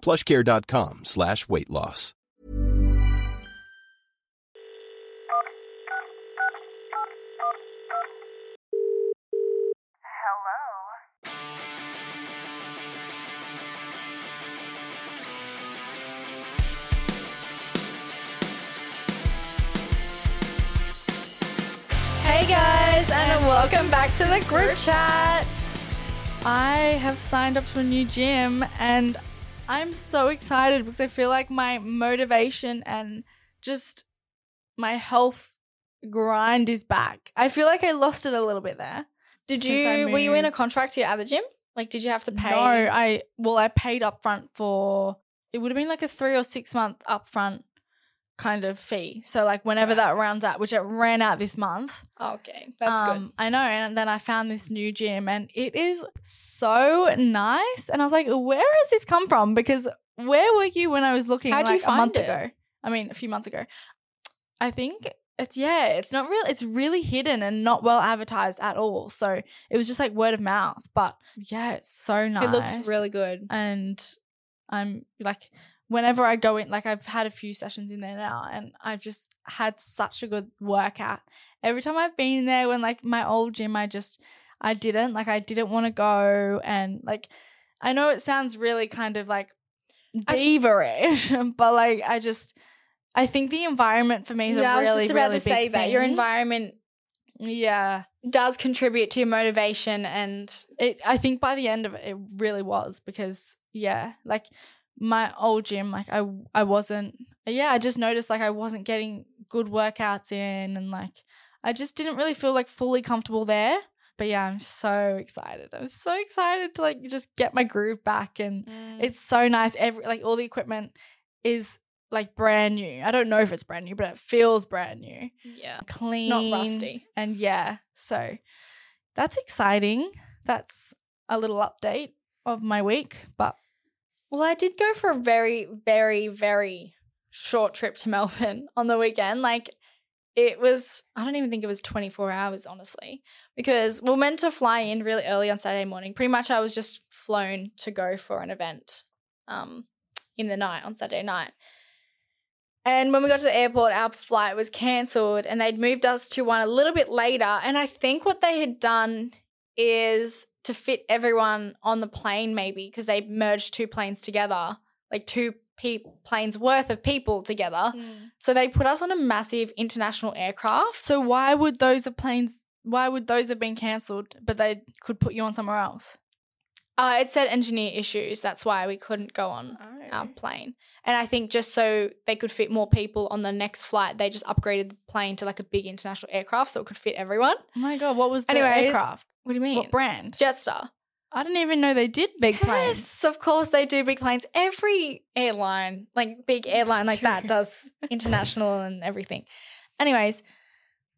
plushcare.com slash weight loss. Hey guys, and welcome back to the group chat. I have signed up to a new gym and I'm so excited because I feel like my motivation and just my health grind is back. I feel like I lost it a little bit there. Did you were you in a contract to your other gym? Like did you have to pay? No, I well, I paid upfront for it would have been like a three or six month upfront kind of fee. So like whenever that rounds out, which it ran out this month. Oh, okay, that's good. Um, I know. And then I found this new gym and it is so nice. And I was like, where has this come from? Because where were you when I was looking How'd you like a find month it? ago? I mean, a few months ago. I think it's, yeah, it's not real. It's really hidden and not well advertised at all. So it was just like word of mouth. But yeah, it's so nice. It looks really good. And I'm like, whenever I go in, like I've had a few sessions in there now, and I've just had such a good workout. Every time I've been in there, when like my old gym, I just, I didn't, like, I didn't want to go. And like, I know it sounds really kind of like diva-ish, but like, I just, I think the environment for me is yeah, a really, I was just about really to say big that your environment Yeah. does contribute to your motivation and it i think by the end of it it really was because yeah like my old gym like i i wasn't yeah i just noticed like i wasn't getting good workouts in and like i just didn't really feel like fully comfortable there but yeah i'm so excited i'm so excited to like just get my groove back and Mm. it's so nice every like all the equipment is like brand new i don't know if it's brand new but it feels brand new yeah. clean, not rusty. and yeah, so that's exciting. That's a little update of my week, but Well, I did go for a very, very, very short trip to Melbourne on the weekend. Like, it was, I don't even think it was 24 hours, honestly, because we are meant to fly in really early on Saturday morning. Pretty much, I was just flown to go for an event um, in the night on Saturday night. And when we got to the airport, our flight was cancelled and they'd moved us to one a little bit later. And I think what they had done is to fit everyone on the plane, maybe because they merged two planes together, like two pe- planes worth of people together. So they put us on a massive international aircraft. so why would those have planes? Why would those have been cancelled, but they could put you on somewhere else? Uh, it said engineer issues. That's why we couldn't go on our plane. And I think just so they could fit more people on the next flight, they just upgraded the plane to like a big international aircraft so it could fit everyone. Oh my god, what was the Anyways, aircraft? What do you mean? What brand? Jetstar. I didn't even know they did big planes. Yes, of course they do big planes. Every airline, like big airline like that, does international and everything. Anyways,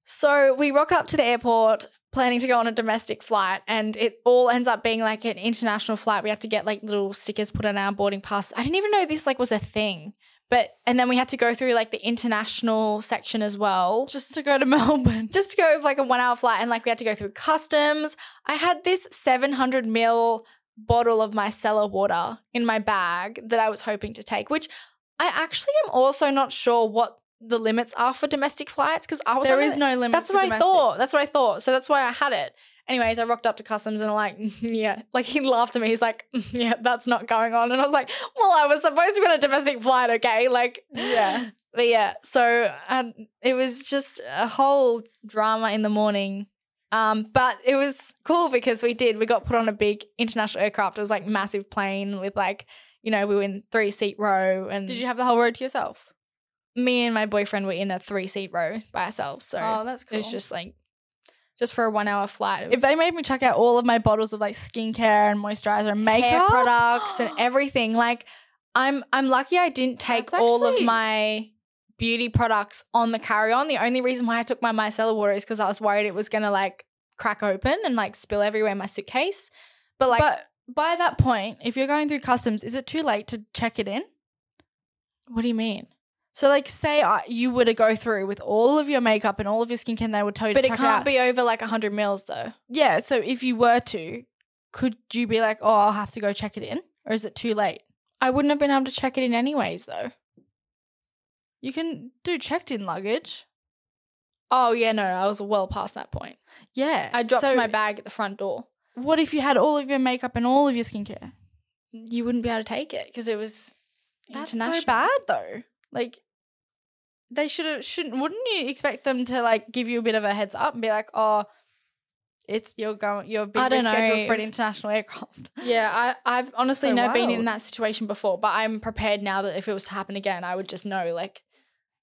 so we rock up to the airport planning to go on a domestic flight, and it all ends up being like an international flight. We have to get like little stickers put on our boarding pass. I didn't even know this like was a thing. But and then we had to go through like the international section as well. Just to go to Melbourne. just to go like a one hour flight and like we had to go through customs. I had this 700 ml bottle of micellar water in my bag that I was hoping to take, which I actually am also not sure what the limits are for domestic flights because I was There is no limit. That's what I domestic. thought. That's what I thought. So that's why I had it. Anyways, I rocked up to customs and I'm like, yeah, like he laughed at me. He's like, yeah, that's not going on. And I was like, well, I was supposed to be on a domestic flight, okay? Like, Yeah. But yeah, so um, it was just a whole drama in the morning. Um, but it was cool because we did. We got put on a big international aircraft. It was like massive plane with like, you know, we were in three seat row, and Did you have the whole row to yourself? me and my boyfriend were in a three seat row by ourselves. So Oh, that's cool. it was just like just for a one hour flight. If they made me check out all of my bottles of like skincare and moisturizer and makeup hair products and everything. Like I'm I'm lucky I didn't take That's all of my beauty products on the carry-on. The only reason why I took my micellar water is because I was worried it was gonna like crack open and like spill everywhere in my suitcase. But like but by that point, if you're going through customs, is it too late to check it in? what do you mean? So, like, say I, you were to go through with all of your makeup and all of your skincare, and they would tell you But it can't out. be over like hundred mils though. Yeah. So, if you were to, could you be like, "Oh, I'll have to go check it in," or is it too late? I wouldn't have been able to check it in anyways though. You can do checked in luggage. Oh yeah, no, I was well past that point. Yeah. I dropped So my bag at the front door. What if you had all of your makeup and all of your skincare? You wouldn't be able to take it because it was That's international. so bad, though. Like, they should have shouldn't. Wouldn't you expect them to like give you a bit of a heads up and be like, "Oh, it's you're going, you're being I don't know, for an international aircraft." Yeah, I, I've honestly So never been in that situation before, but I'm prepared now that if it was to happen again, I would just know, like,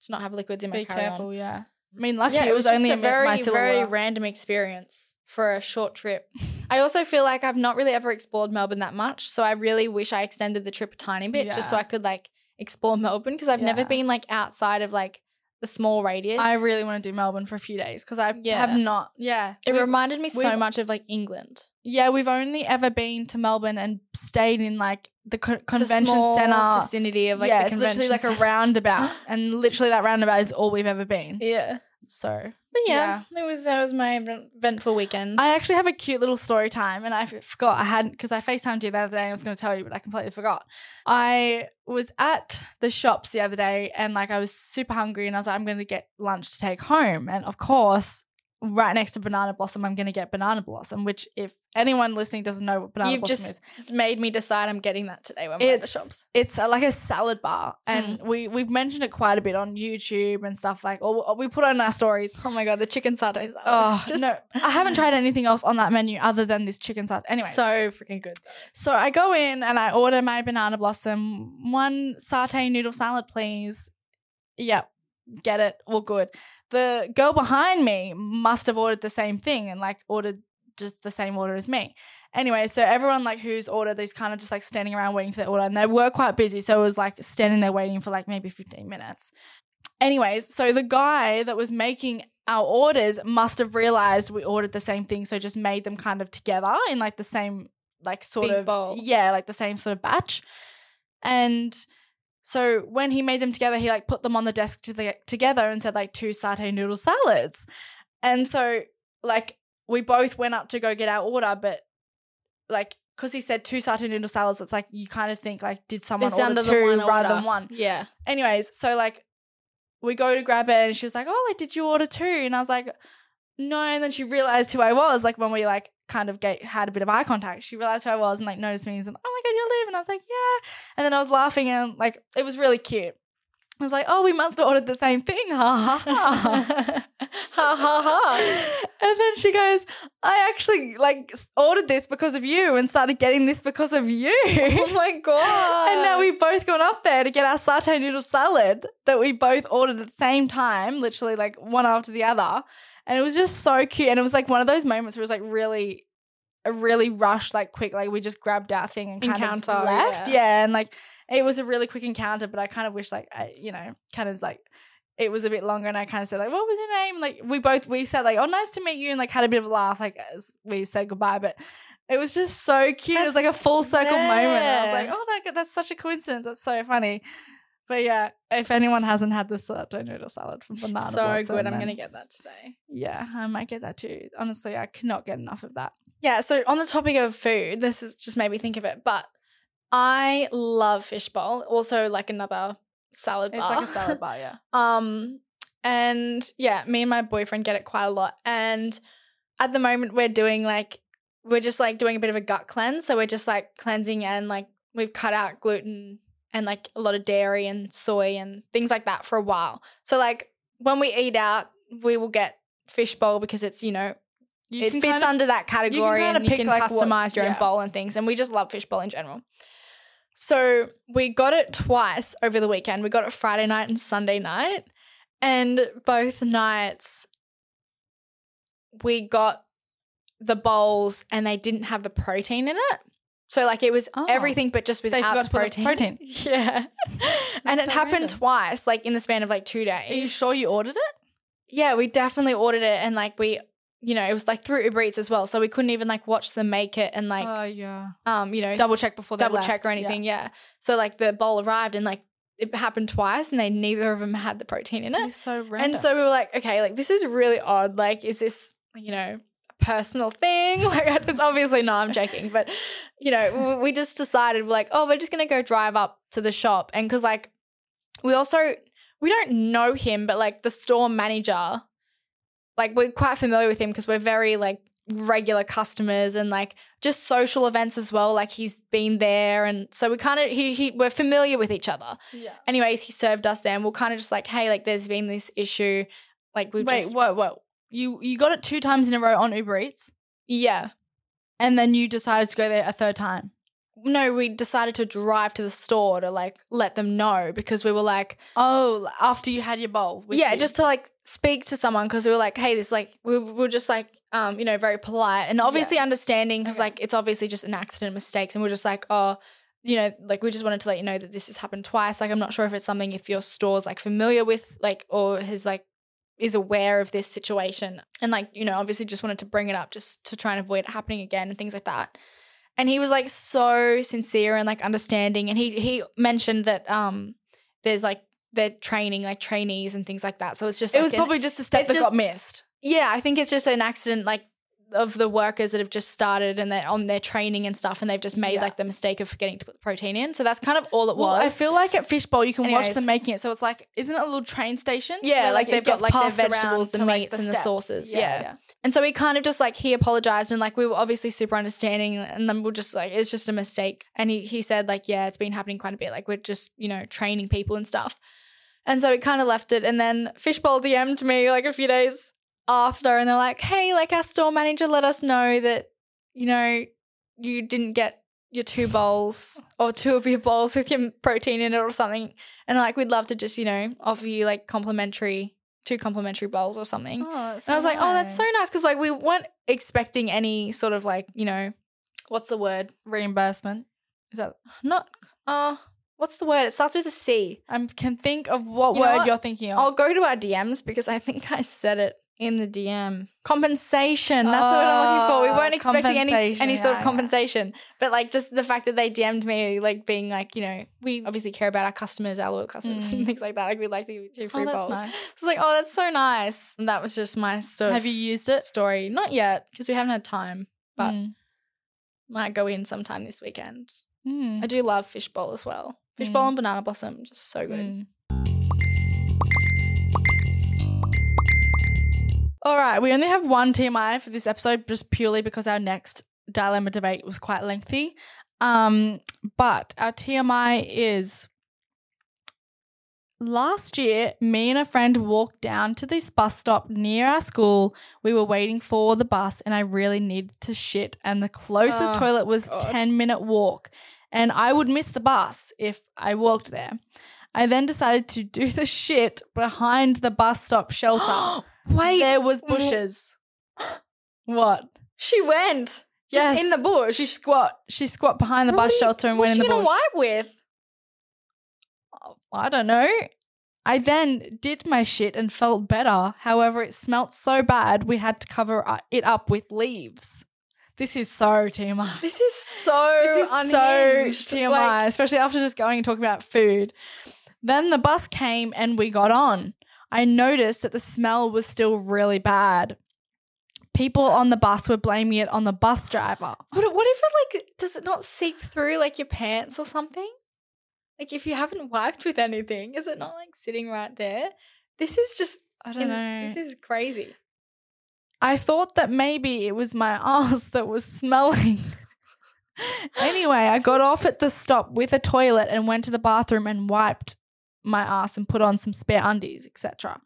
to not have liquids in my Be carry-on. careful, yeah. I mean, lucky Yeah, it was, only just a very, my very random experience for a short trip. I also feel like I've not really ever explored Melbourne that much, so I really wish I extended the trip a tiny bit just so I could like explore Melbourne because I've never been like outside of like the small radius. I really want to do Melbourne for a few days because I Yeah. have not. Yeah, it We- reminded me so much of like England. yeah, we've only ever been to Melbourne and stayed in like the co- The convention small center. vicinity of like yeah, the it's literally like a roundabout, and literally that roundabout is all we've ever been. Yeah. So But yeah, it was that was my eventful weekend. I actually have a cute little story time, and I forgot I hadn't because I FaceTimed you the other day and I was going to tell you, but I completely forgot. I was at the shops the other day and like I was super hungry, and I was like, I'm going to get lunch to take home. And of course, right next to Banana Blossom, I'm going to get Banana Blossom, which if anyone listening doesn't know what Banana You've Blossom just is, made me decide I'm getting that today when we're at the shops. it's a, like a salad bar, and Mm. we we've mentioned it quite a bit on YouTube and stuff like, or we put on our stories. Oh my god, the chicken satay salad. Oh just no, I haven't tried anything else on that menu other than this chicken salad. Anyway, so freaking good. So I go in and I order my banana blossom, one satay noodle salad, please. Yep, get it, all good. The girl behind me must have ordered the same thing and like ordered just the same order as me. Anyway, so everyone like who's ordered these kind of just like standing around waiting for their order, and they were quite busy, so it was like standing there waiting for like maybe fifteen minutes. Anyways, so the guy that was making our orders must have realized we ordered the same thing, so just made them kind of together in like the same like sort Big of bowl. yeah, like the same sort of batch. And so when he made them together, he like put them on the desk to the, together and said like two satay noodle salads. And so like we both went up to go get our order, but like because he said two satay noodle salads, it's like you kind of think like did someone It's order two rather order. than one? Yeah. Anyways, so like we go to grab it and she was like, Oh, like, did you order two? And I was like, No. And then she realized who I was, like when we like kind of get, had a bit of eye contact. She realized who I was and like noticed me and said, Oh my god, you live. And I was like, Yeah. And then I was laughing and like it was really cute. I was like, Oh, we must have ordered the same thing. Ha ha ha. ha ha ha. And then she goes, I actually like ordered this because of you and started getting this because of you. Oh my god. And now we've both gone up there to get our satay noodle salad that we both ordered at the same time, literally like one after the other. And it was just so cute. And it was like one of those moments where it was like really, a really rushed, like quick, like we just grabbed our thing and kind Encounter, of left. yeah. Yeah. And like it was a really quick encounter, but I kind of wish like, I, you know, kind of like, it was a bit longer and I kind of said like, what was your name? Like we both, we said like, oh, nice to meet you. And like had a bit of a laugh, like as we said goodbye, but it was just so cute. it was like a full circle moment. And I was like, oh, that, that's such a coincidence. That's so funny. But yeah, if anyone hasn't had the satay noodle salad from Banana so Blossom, good. I'm gonna get that today. Yeah, I might get that too. Honestly, I cannot get enough of that. Yeah, so on the topic of food, this has just made me think of it, but I love fishbowl. Also like another salad bar. It's like a salad bar, yeah. Um, and yeah, me and my boyfriend get it quite a lot. And at the moment we're doing like we're just like doing a bit of a gut cleanse. So we're just like cleansing and like we've cut out gluten and like a lot of dairy and soy and things like that for a while. So like when we eat out, we will get fishbowl because it's, you know, You it fits kinda- under that category you pick, can like, what- customize your yeah. own bowl and things. And we just love fishbowl in general. So we got it twice over the weekend. We got it Friday night and Sunday night. And both nights we got the bowls and they didn't have the protein in it. So like it was Oh. everything but just without forgot the to put protein. protein. Yeah. and it so happened random. twice, like in the span of like two days. Are you sure you ordered it? Yeah, we definitely ordered it and like we you know, it was like through Uber Eats as well. So we couldn't even like watch them make it and like oh yeah. um, you know, Double check before they double left. check or anything. Yeah. So like the bowl arrived and like it happened twice and they neither of them had the protein in it. It's so random. And so we were like, okay, like this is really odd. Like, is this, you know, personal thing? Like, it's obviously not, I'm joking. But, you know, we- just decided, we're like, oh, we're just to go drive up to the shop. And because, like, we also, we don't know him, but like the store manager, like, we're quite familiar with him because we're very, like, regular customers and like just social events as well like he's been there and so we kind of he, he we're familiar with each other yeah. anyways, he served us there, and we're kind of just like, hey, like there's been this issue, like we Wait, just whoa, whoa. You you got it two times in a row on Uber Eats, yeah. and then you decided to go there a third time. No, we decided to drive to the store to like let them know because we were like, Oh, after you had your bowl. with yeah, you. just to like speak to someone because we were like, hey, this like we we were just like, um, you know, very polite and obviously understanding because Okay. like it's obviously just an accident, mistakes, and we're just like, oh. You know, like we just wanted to let you know that this has happened twice. Like, I'm not sure if it's something if your store's like familiar with, like, or has like is aware of this situation and like you know obviously just wanted to bring it up just to try and avoid it happening again and things like that. And he was like so sincere and like understanding. And he he mentioned that um there's like they're training like trainees and things like that. So it's just it like was an- probably just a step that just- got missed. yeah i think it's just an accident like of the workers that have just started and they're on their training and stuff and they've just made Yeah. like the mistake of forgetting to put the protein in so that's kind of all it Well, was I feel like at Fishbowl you can watch them making it. So it's like, isn't it a little train station? Yeah, Where, like, it they've got like their vegetables, the to, like, meats, and the sauces. Yeah, Yeah, yeah. And so we kind of just like he apologized and like we were obviously super understanding and then we're just like it's just a mistake. And he he said like yeah, it's been happening quite a bit. Like we're just, you know, training people and stuff. And so we kind of left it and then Fishbowl DM'd me like a few days after and they're like, "Hey, like our store manager let us know that you know, you didn't get your two bowls or two of your bowls with your protein in it or something. And like we'd love to just, you know, offer you like complimentary two complimentary bowls or something. Oh, that's And I was like, oh, that's so nice. because like we weren't expecting any sort of like you know, what's the word? reimbursement. Is that Not uh, what's the word? It starts with a C. I can think of what You word what? you're thinking of. I'll go to our DMs because I think I said it in the DM. Compensation. That's the word I'm looking for. We Oh, weren't expecting any any sort yeah, of yeah. compensation, but like just the fact that they DM'd me, like being like, you know, we obviously care about our customers, our loyal customers, Mm. and things like that. Like we'd like to give you two free oh, bowls. nice. So it's like, oh, that's so nice. And that was just my sort Have you used it? story. Not yet because we haven't had time, but Mm. might go in sometime this weekend. Mm. I do love fishbowl as well. Fishbowl Mm. and banana blossom, just so good. All right, we only have one TMI for this episode, just purely because our next dilemma debate was quite lengthy. Um, but our TMI is last year, me and a friend walked down to this bus stop near our school. We were waiting for the bus, and I really needed to shit. And the closest Oh, toilet was God. ten minute walk, and I would miss the bus if I walked there. I then decided to do the shit behind the bus stop shelter. Wait, there was bushes. what? she went just Yes. in the bush. She squat. She squat behind the What bus shelter and what's went in she the gonna bush. wipe with? I don't know. I then did my shit and felt better. However, it smelt so bad we had to cover it up with leaves. This is so TMI. This is so This is unhinged. so TMI, Like, especially after just going and talking about food. Then the bus came and we got on. I noticed that the smell was still really bad. People on the bus were blaming it on the bus driver. what, what if it like does it not seep through like your pants or something? Like if you haven't wiped with anything, is it not like sitting right there? This is just I don't know. This is crazy. I thought that maybe it was my ass that was smelling. anyway, I got off at the stop with a toilet and went to the bathroom and wiped my ass and put on some spare undies, etc.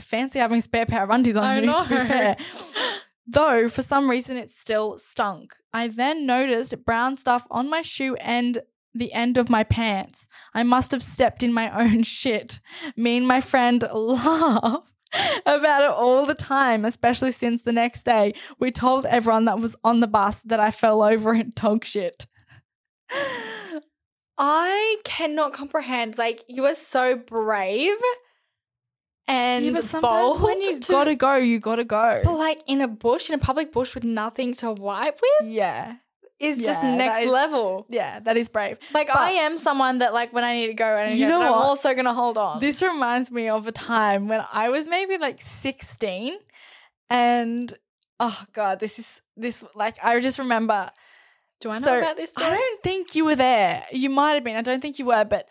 Fancy having a spare pair of undies on I you, to be fair. Though for some reason it still stunk. I then noticed brown stuff on my shoe and the end of my pants. I must have stepped in my own shit. Me and my friend laugh about it all the time, especially since the next day we told everyone that was on the bus that I fell over in dog shit. I cannot comprehend. Like you are so brave and yeah, but sometimes bold. when you to- gotta go, you gotta go. but like in a bush, in a public bush with nothing to wipe with, Yeah. is just Yeah, that next is- level. Yeah, that is brave. Like But- I am someone that like when I need to go, and You know I'm what? also gonna hold on. This reminds me of a time when I was maybe like 16 and oh god, this is this like I just remember Do I know so about this? I don't think you were there. You might have been. I don't think you were, but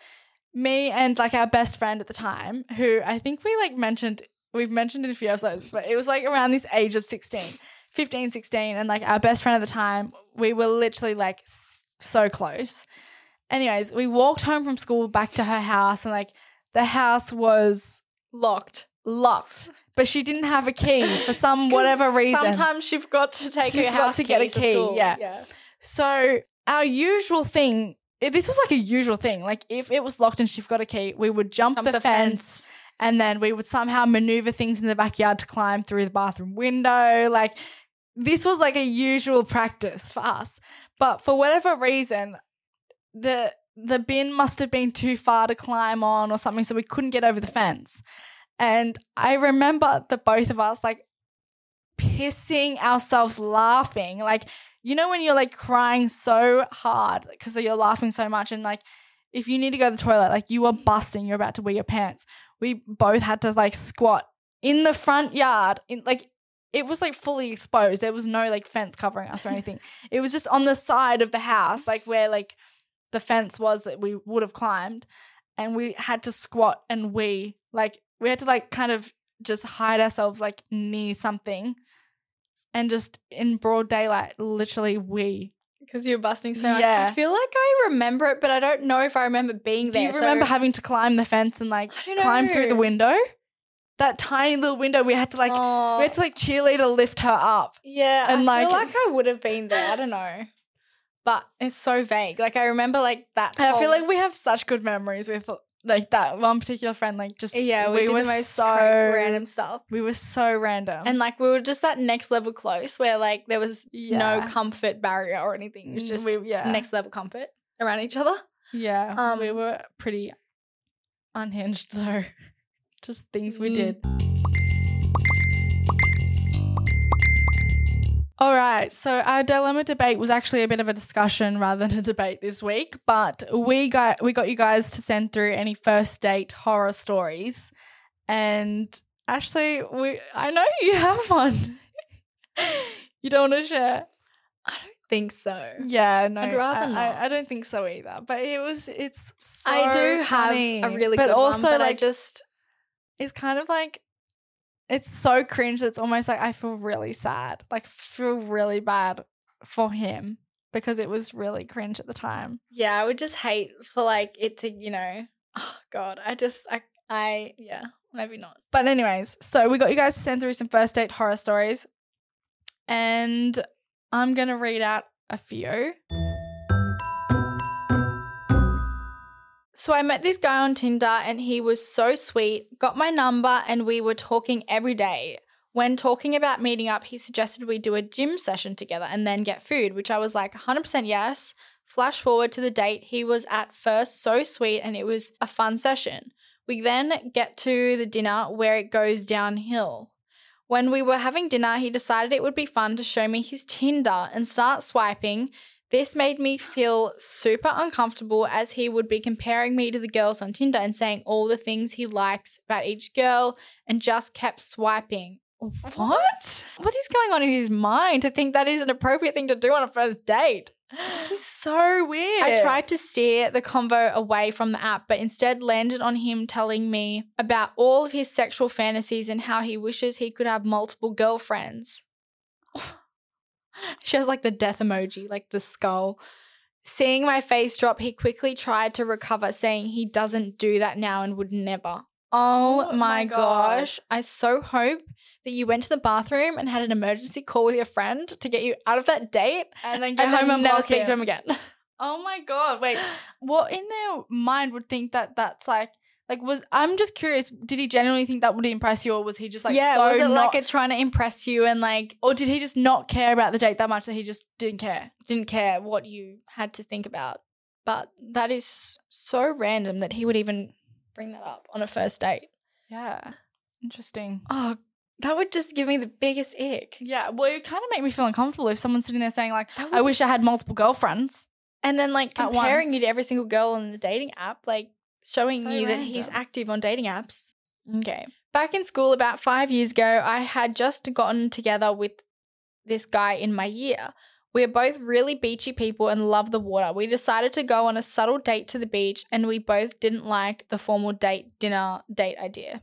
me and like our best friend at the time, who I think we like mentioned, we've mentioned it a few episodes, but it was like around this age of 16, 15, 16. And like our best friend at the time, we were literally like so close. Anyways, we walked home from school back to her house, and like the house was locked. locked, but she didn't have a key for some whatever reason. Sometimes she forgot to take She her house to get a key school. yeah. So our usual thing, eh, this was like a usual thing. Like if it was locked and she forgot a key, we would jump, Jump the, the fence, and then we would somehow maneuver things in the backyard to climb through the bathroom window. Like this was like a usual practice for us. But for whatever reason, the the bin must have been too far to climb on or something, so we couldn't get over the fence. And I remember the both of us like pissing ourselves laughing. Like, you know, when you're like crying so hard because you're laughing so much, and like, if you need to go to the toilet, like you are busting, you're about to wear your pants. We both had to like squat in the front yard, in like, it was like fully exposed. There was no like fence covering us or anything. it was just on the side of the house, like where like the fence was that we would have climbed. And we had to squat and we like we had to like kind of just hide ourselves like near something and just in broad daylight literally we Because you're busting so much. I feel like I remember it, but I don't know if I remember being there. do you so- remember having to climb the fence and like climb through the window that tiny little window we had to like Oh, we had to like cheerleader lift her up yeah, and, and like- like, I feel like I would have been there. I don't know, but it's so vague. Like I remember like that. i feel like we have such good memories with like that one particular friend like just yeah, we, did were so random stuff. we were so random And like we were just that next level close where like there was Yeah. no comfort barrier or anything. It was Mm, just we- yeah. next level comfort around each other. yeah um, we were pretty unhinged though just things we Mm. did All right, so our dilemma debate was actually a bit of a discussion rather than a debate this week, but we got we got you guys to send through any first date horror stories, and actually, we I know you have one. you don't want to share? I don't think so. Yeah, no, I'd rather I, not. I, I don't think so either. But it was it's so I do funny. have a really but good also one, but like I just it's kind of like it's so cringe it's almost like I feel really sad. Like feel really bad for him because it was really cringe at the time. yeah, I would just hate for like it to, you know, oh god, I just I I yeah, maybe not. But anyways, so we got you guys to send through some first date horror stories. And I'm gonna read out a few. So I met this guy on Tinder and he was so sweet, got my number and we were talking every day. When talking about meeting up, he suggested we do a gym session together and then get food, which I was like 100% yes. Flash forward to the date, he was at first so sweet and it was a fun session. We then get to the dinner where it goes downhill. When we were having dinner, he decided it would be fun to show me his Tinder and start swiping. This made me feel super uncomfortable as he would be comparing me to the girls on Tinder and saying all the things he likes about each girl and just kept swiping. What? What is going on in his mind to think that is an appropriate thing to do on a first date? He's so weird. I tried to steer the convo away from the app, but instead landed on him telling me about all of his sexual fantasies and how he wishes he could have multiple girlfriends. she has like the death emoji, like the skull. Seeing my face drop, he quickly tried to recover, saying he doesn't do that now and would never. Oh, Oh my, God. gosh. I so hope that you went to the bathroom and had an emergency call with your friend to get you out of that date and then and get home then and never speak to him again. Oh my god! Wait, what in their mind would think that that's like? Like, was I'm just curious? Did he genuinely think that would impress you, or was he just like, yeah, so was it not, like a trying to impress you and like or did he just not care about the date that much that he just didn't care? didn't care what you had to think about? But that is so random that he would even bring that up on a first date. Yeah, interesting. Oh, that would just give me the biggest ick. Yeah, well, it kind of make me feel uncomfortable if someone's sitting there saying like, "I wish I had multiple girlfriends." And then like comparing you to every single girl on the dating app, like showing So you that he's active on dating apps. Okay. Back in school about five years ago, I had just gotten together with this guy in my year. We are both really beachy people and love the water. We decided to go on a subtle date to the beach, and we both didn't like the formal date dinner date idea.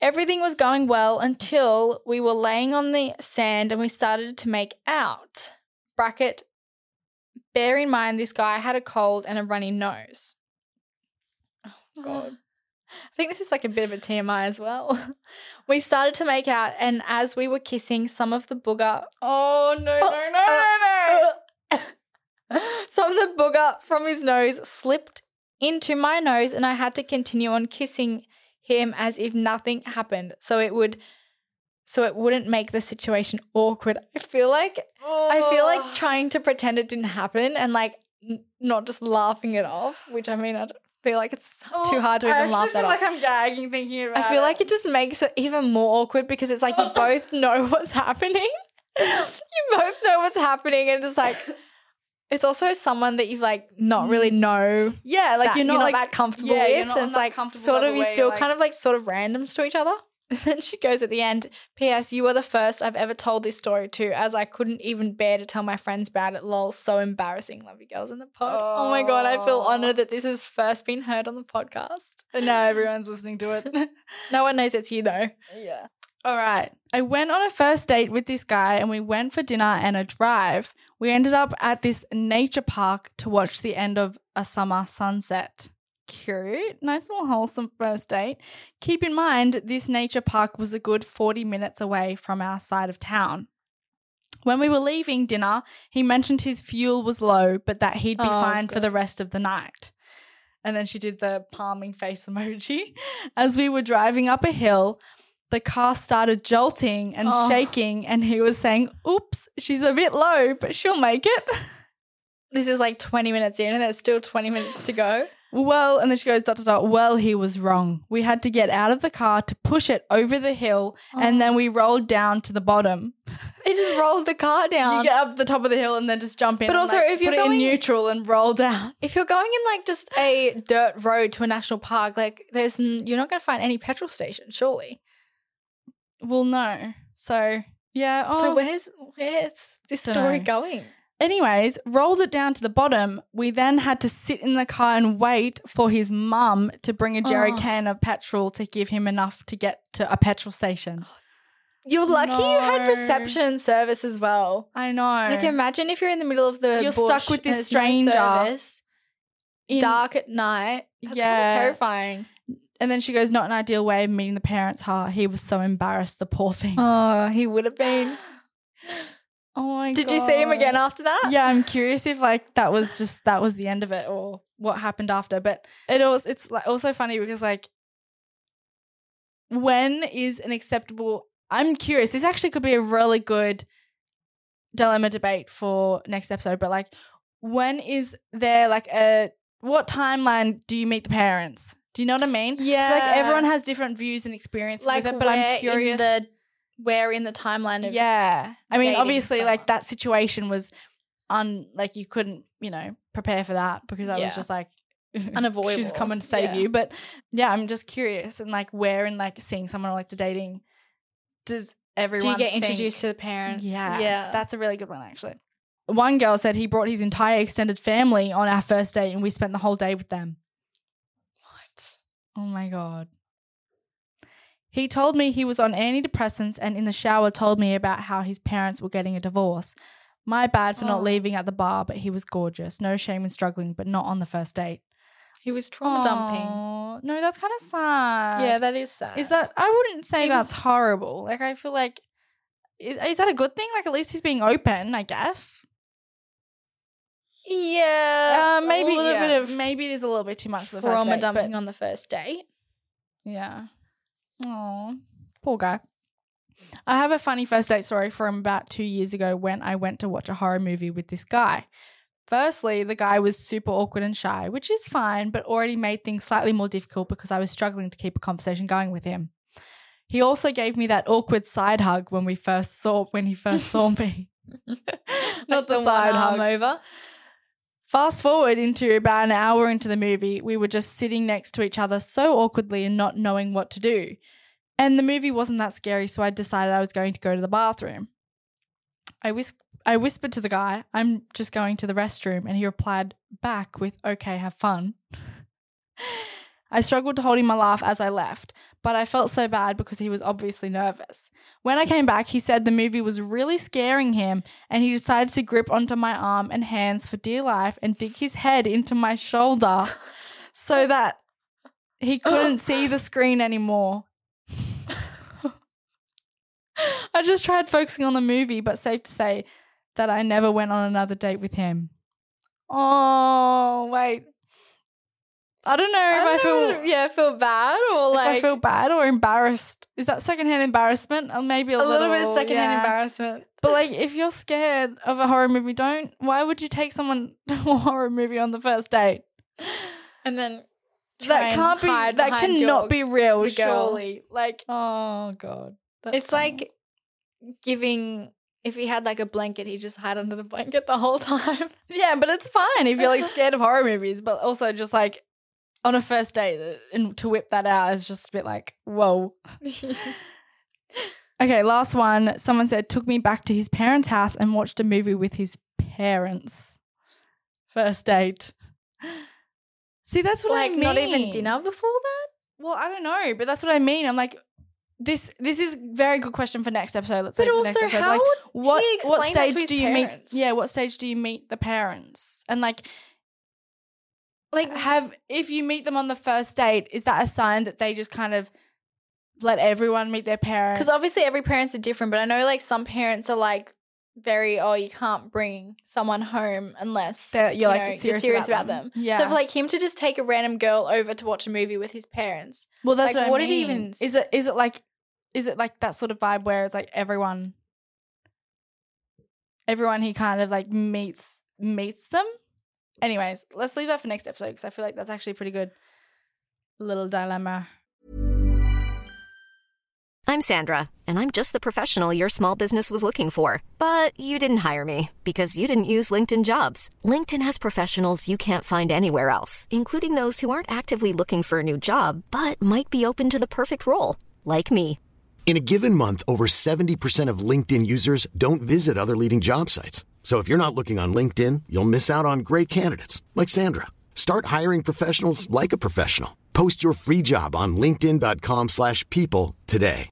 Everything was going well until we were laying on the sand and we started to make out. Bracket Bear in mind, this guy had a cold and a runny nose. Oh, God. I think this is like a bit of a TMI as well. we started to make out, and as we were kissing, some of the booger. Oh no no no no no! some of the booger from his nose slipped into my nose, and I had to continue on kissing him as if nothing happened. So it would. So it wouldn't make the situation awkward. I feel like I feel Oh. like trying to pretend it didn't happen and like n- not just laughing it off, which I mean, I don't feel like it's oh, too hard to Oh, I even laugh that feel off. like I'm gagging thinking about it. I feel like it just makes it even more awkward because it's like you both know what's happening. you both know what's happening, and it's like it's also someone that you've like not really mm. know. yeah, like that you're not like that comfortable yeah, you're with. not and it's like sort of you're still you're, kind of like sort of randoms to each other. And then she goes at the end, P.S. You were the first I've ever told this story to, as I couldn't even bear to tell my friends about it. Lol, so embarrassing. Love you girls in the pod. Oh, my god, I feel Oh. honored that this has first been heard on the podcast. And now everyone's listening to it. No one knows it's you though. yeah. All right. I went on a first date with this guy and we went for dinner and a drive. We ended up at this nature park to watch the end of a summer sunset. Cute. Nice little wholesome first date. Keep in mind, this nature park was a good 40 minutes away from our side of town. When we were leaving dinner, he mentioned his fuel was low, but that he'd be Oh, fine for the rest of the night. And then she did the palming face emoji. As we were driving up a hill, the car started jolting and Oh. shaking, and he was saying, Oops, she's a bit low, but she'll make it. This is like 20 minutes in and there's still 20 minutes to go. Well, and then she goes, dot, dot, dot. Well, he was wrong. We had to get out of the car to push it over the hill, and then we rolled down to the bottom. They just rolled the car down. You get up the top of the hill and then just jump in. But also, like, if you're put it going- in neutral and roll down. If you're going in like just a dirt road to a national park, like there's n- you're not going to find any petrol station, surely. Well, no. So yeah. So oh. where's where's this story going? Anyways, rolled it down to the bottom. We then had to sit in the car and wait for his mum to bring a jerry Oh. can of petrol to give him enough to get to a petrol station. You're lucky you had reception service as well. I know. Like imagine if you're in the middle of the You're stuck with this no stranger service, In- dark at night. That's Yeah. terrifying. And then she goes, not an ideal way of meeting the parents. Ha, he was so embarrassed, the poor thing. Oh, he would have been. Oh my god. Did you see him again after that? Yeah, I'm curious if like that was just that was the end of it or what happened after. But it also it's like also funny because like when is an acceptable I'm curious. This actually could be a really good dilemma debate for next episode, but like when is there like a what timeline do you meet the parents? Do you know what I mean? I feel Yeah. like everyone has different views and experiences like with it, but I'm curious. The, where in the timeline of yeah, I mean, obviously, like that situation was un like you couldn't, you know, prepare for that because I was just like Unavoidable. She's coming to save Yeah. you, but yeah, I'm just curious and like where in like seeing someone like to dating does everyone do you get think- introduced to the parents? Yeah, yeah. that's a really good one actually. one girl said he brought his entire extended family on our first date and we spent the whole day with them. What? Oh my God. He told me he was on antidepressants and in the shower told me about how his parents were getting a divorce. My bad for Oh. not leaving at the bar, but he was gorgeous. No shame in struggling, but not on the first date. He was trauma dumping. No, that's kind of sad. Yeah, that is sad. Is that I wouldn't say He that's was- horrible. Like I feel like is, is that a good thing? Like at least he's being open, I guess. Yeah, Uh, maybe a little yeah, bit of maybe it is a little bit too much for the first trauma dumping but- on the first date. Yeah. Oh, poor guy. I have a funny first date story from about two years ago when I went to watch a horror movie with this guy. Firstly, the guy was super awkward and shy, which is fine, but already made things slightly more difficult because I was struggling to keep a conversation going with him. He also gave me that awkward side hug when we first saw when he first saw me. Not the, one side hug. over. Fast forward into about an hour into the movie, we were just sitting next to each other so awkwardly and not knowing what to do. And the movie wasn't that scary, so I decided I was going to go to the bathroom. I whis- I whispered to the guy, I'm just going to the restroom, and he replied back with, Okay, have fun. I struggled to hold in my laugh as I left, but I felt so bad because he was obviously nervous. When I came back, he said the movie was really scaring him and he decided to grip onto my arm and hands for dear life and dig his head into my shoulder so that he couldn't see the screen anymore. I just tried focusing on the movie, but safe to say that I never went on another date with him. Oh, wait. I don't know if I, don't know feel yeah, feel bad or if like I feel bad or embarrassed. Is that secondhand embarrassment? Or maybe a, a little, bit of secondhand yeah. embarrassment. But like, if you're scared of a horror movie, don't. Why would you take someone to a horror movie on the first date? and then That can't be. That cannot be real. girl. Surely, like, oh god, it's funny. like giving if he had like a blanket, he just hide under the blanket the whole time. yeah, but it's fine if you're like scared of horror movies, but also just like on a first date and to whip that out is just a bit like whoa. Okay, last one. Someone said took me back to his parents' house and watched a movie with his parents. First date. See, that's what I like mean. not even dinner before that. Well, I don't know, but that's what I mean. I'm like, this. This is very good question for next episode. Let's But say also, episode. how like, what what explain that to stage do you parents? meet? Yeah, what stage do you meet the parents? And like, Like have if you meet them on the first date, is that a sign that they just kind of let everyone meet their parents? because obviously every parents are different, but I know like some parents are like very oh you can't bring someone home unless That you're, you like, know, serious you're serious about about, them. them. Yeah. So for like him to just take a random girl over to watch a movie with his parents, Well, that's Like, what, I did he even Is it? Is it like? Is it like that sort of vibe where it's like everyone, everyone he kind of like meets meets them? Anyways, let's leave that for next episode because I feel like that's actually a pretty good little dilemma. I'm Sandra, and I'm just the professional your small business was looking for. But you didn't hire me because you didn't use LinkedIn jobs. LinkedIn has professionals you can't find anywhere else, including those who aren't actively looking for a new job but might be open to the perfect role, like me. In a given month, over 70% of LinkedIn users don't visit other leading job sites. So if you're not looking on LinkedIn, you'll miss out on great candidates like Sandra. Start hiring professionals like a professional. Post your free job on linkedin.com/people today.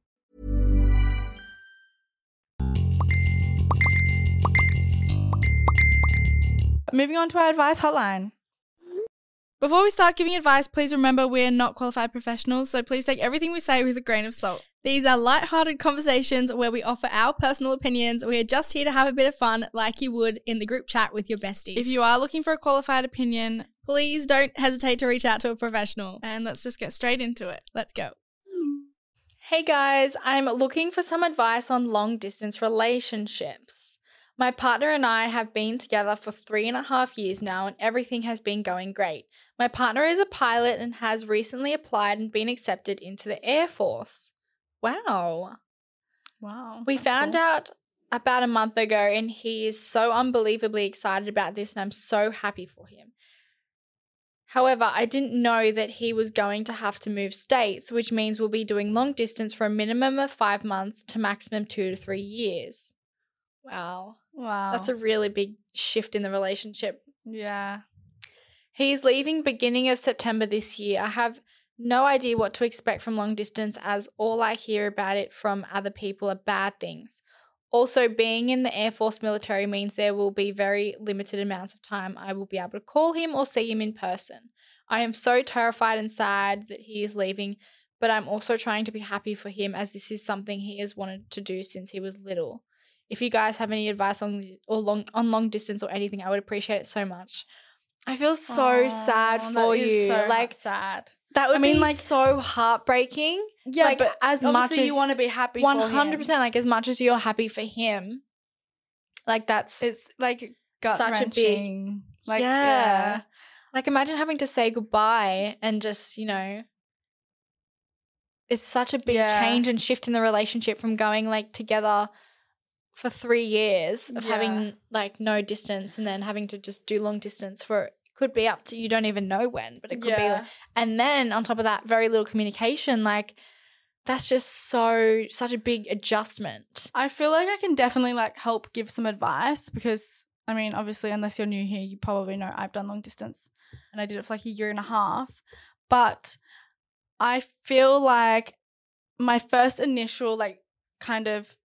Moving on to our advice hotline. Before we start giving advice, please remember we're not qualified professionals, so please take everything we say with a grain of salt. These are light-hearted conversations where we offer our personal opinions. We are just here to have a bit of fun, like you would in the group chat with your besties. If you are looking for a qualified opinion, please don't hesitate to reach out to a professional. and let's just get straight into it. Let's go. Hey guys, I'm looking for some advice on long distance relationships. My partner and I have been together for three and a half years now, and everything has been going great. My partner is a pilot and has recently applied and been accepted into the Air Force. Wow. Wow. We found cool. out about a month ago, and he is so unbelievably excited about this, and I'm so happy for him. However, I didn't know that he was going to have to move states, which means we'll be doing long distance for a minimum of five months to maximum two to three years. Wow. Wow. That's a really big shift in the relationship. yeah. He's leaving beginning of September this year. I have no idea what to expect from long distance as all I hear about it from other people are bad things. Also, being in the Air Force military means there will be very limited amounts of time I will be able to call him or see him in person. I am so terrified and sad that he is leaving, but I'm also trying to be happy for him as this is something he has wanted to do since he was little. If you guys have any advice on or long on long distance or anything, I would appreciate it so much. I feel so sad for you. so like sad. That would I mean, be like- so heartbreaking. Yeah, Like, but as much as you want to be happy, one hundred percent. Like as much as you're happy for him, like that's It's like Such a big- Like yeah. yeah. Like imagine having to say goodbye and just you know, it's such a big Yeah. change and shift in the relationship from going like together for three years of Yeah. having like no distance and then having to just do long distance for could be up to you don't even know when, but it could be and then on top of that, very little communication. Like that's just so such a big adjustment. I feel like I can definitely like help give some advice because I mean, obviously, unless you're new here, you probably know I've done long distance and I did it for like a year and a half. But I feel like my first initial like kind of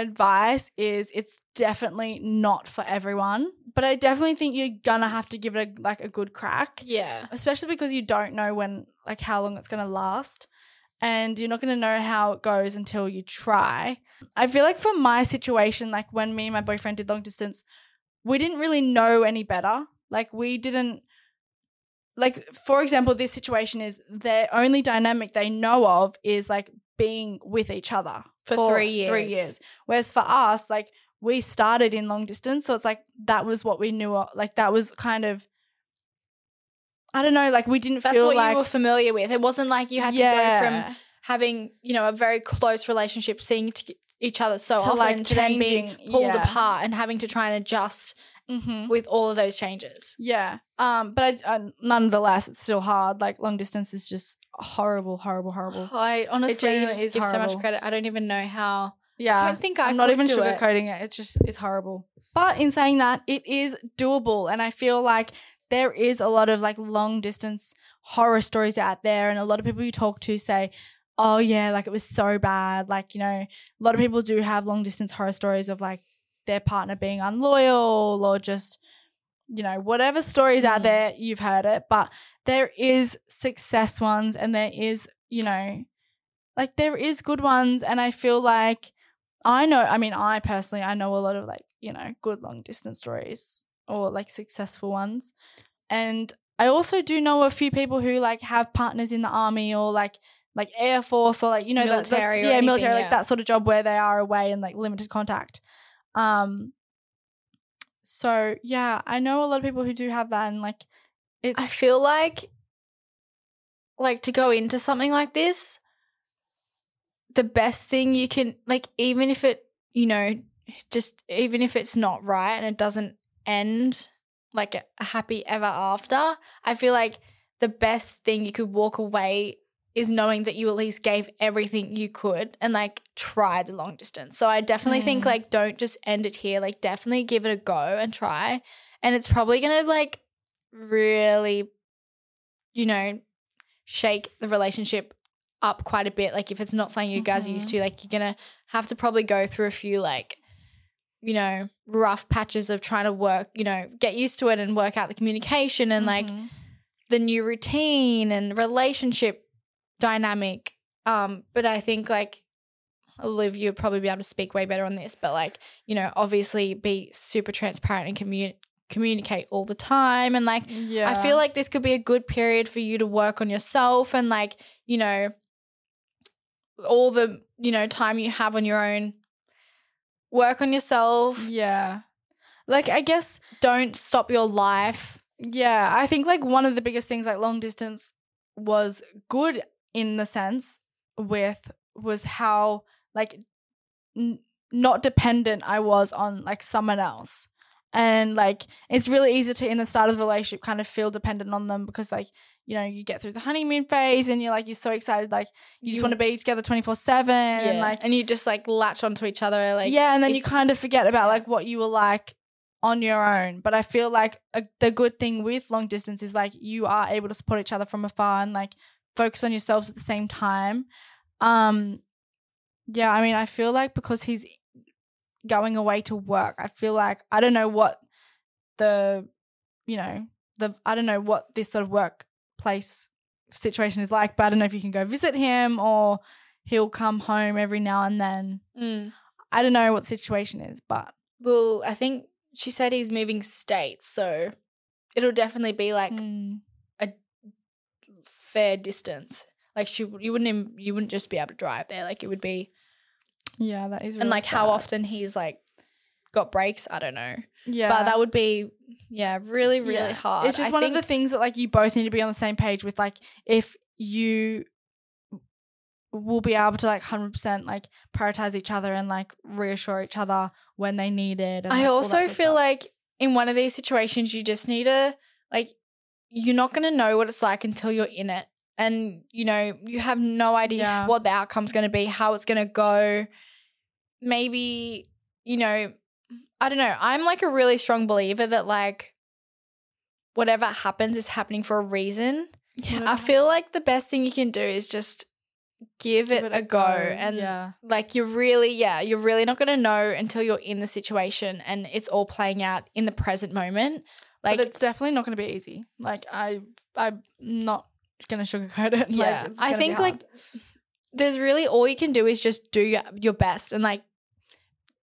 advice is it's definitely not for everyone. But I definitely think you're gonna have to give it a, like a good crack Yeah. especially because you don't know when like how long it's to last and you're not going to know how it goes until you try i feel like for my situation like when me and my boyfriend did long distance we didn't really know any better like we didn't like for example this situation is their only dynamic they know of is like being with each other For three three years. years whereas for us like we started in long distance so it's like that was what we knew like that was kind of I don't know, like we didn't That's feel what like you were familiar with. It wasn't like you had to go from having, you know, a very close relationship, seeing t- each other so To, often like, to then being pulled yeah. apart and having to try and adjust hmm with all of those changes. Yeah. Um, but I, I, nonetheless, it's still hard. Like long distance is just horrible, horrible, horrible. I honestly just is give so much credit. I don't even know how. Yeah. I think I I'm not even do it. sugarcoating it. It's just it's horrible. But in saying that, it is doable, and I feel like there is a lot of like long distance horror stories out there, and a lot of people you talk to say, "Oh yeah, like it was so bad." Like you know, a lot of people do have long distance horror stories of like their partner being unloyal or just you know whatever stories out Mm. there you've heard it but there is success ones and there is you know like there is good ones and i feel like i know i mean i personally i know a lot of like you know good long distance stories or like successful ones and i also do know a few people who like have partners in the army or like like air force or like you know that- Military or yeah anything, military yeah. like that sort of job where they are away and like limited contact um so yeah i know a lot of people who do have that and like it's I feel like, like to go into something like this, the best thing you can, like, even if it, you know, just even if it's not right and it doesn't end like a, a happy ever after, I feel like the best thing you could walk away is knowing that you at least gave everything you could and like tried the long distance. So I definitely think Mm. like don't just end it here. Like definitely give it a go and try. And it's probably gonna like really, you know, shake the relationship up quite a bit. Like if it's not something you guys are used to, like you're gonna have to probably go through a few like, you know, rough patches of trying to work, you know, get used to it and work out the communication and like Mhm. the new routine and relationship dynamic. Um, but I think like Olivia would probably be able to speak way better on this, but like, you know, obviously be super transparent and commu- communicate all the time. And like, yeah I feel like this could be a good period for you to work on yourself and like, you know, all the, you know, time you have on your own, work on yourself. yeah like i guess Don't stop your life. Yeah, I think like one of the biggest things like long distance was good in the sense with was how like n- not dependent I was on like someone else. And like it's really easy to in the start of the relationship kind of feel dependent on them because like you know, you get through the honeymoon phase and you're like, you're so excited, like you just want to be together 24 7 and like, and you just like latch onto each other like yeah, and then it- you kind of forget about like what you were like on your own. But I feel like a, the good thing with long distance is like you are able to support each other from afar and like focus on yourselves at the same time. Um, yeah, I mean, I feel like because he's going away to work, I feel like I don't know what the, you know, the I don't know what this sort of workplace situation is like, but I don't know if you can go visit him or he'll come home every now and then. Mm. I don't know what situation is, but well i think she said he's moving states so it'll definitely be like mm, fair distance like she you wouldn't you wouldn't just be able to drive there like it would be yeah, that is. and really like how often he's like got breaks i don't know Yeah, but that would be yeah really really yeah. hard It's just I one of the things that like you both need to be on the same page with. Like, if you will be able to like hundred percent like prioritize each other and like reassure each other when they need it. And, I like, also feel stuff. like in one of these situations, you just need to, like, you're not going to know what it's like until you're in it. And, you know, you have no idea Yeah. what the outcome's going to be, how it's going to go. Maybe, you know, I don't know. I'm like a really strong believer that, like, whatever happens is happening for a reason. Yeah. I feel like the best thing you can do is just give, Give it, a go. And, yeah, like you're really yeah you're really not going to know until you're in the situation and it's all playing out in the present moment like but it's definitely not going to be easy. Like I, I'm not gonna sugarcoat it. yeah like, i think like there's really all you can do is just do your, your best and like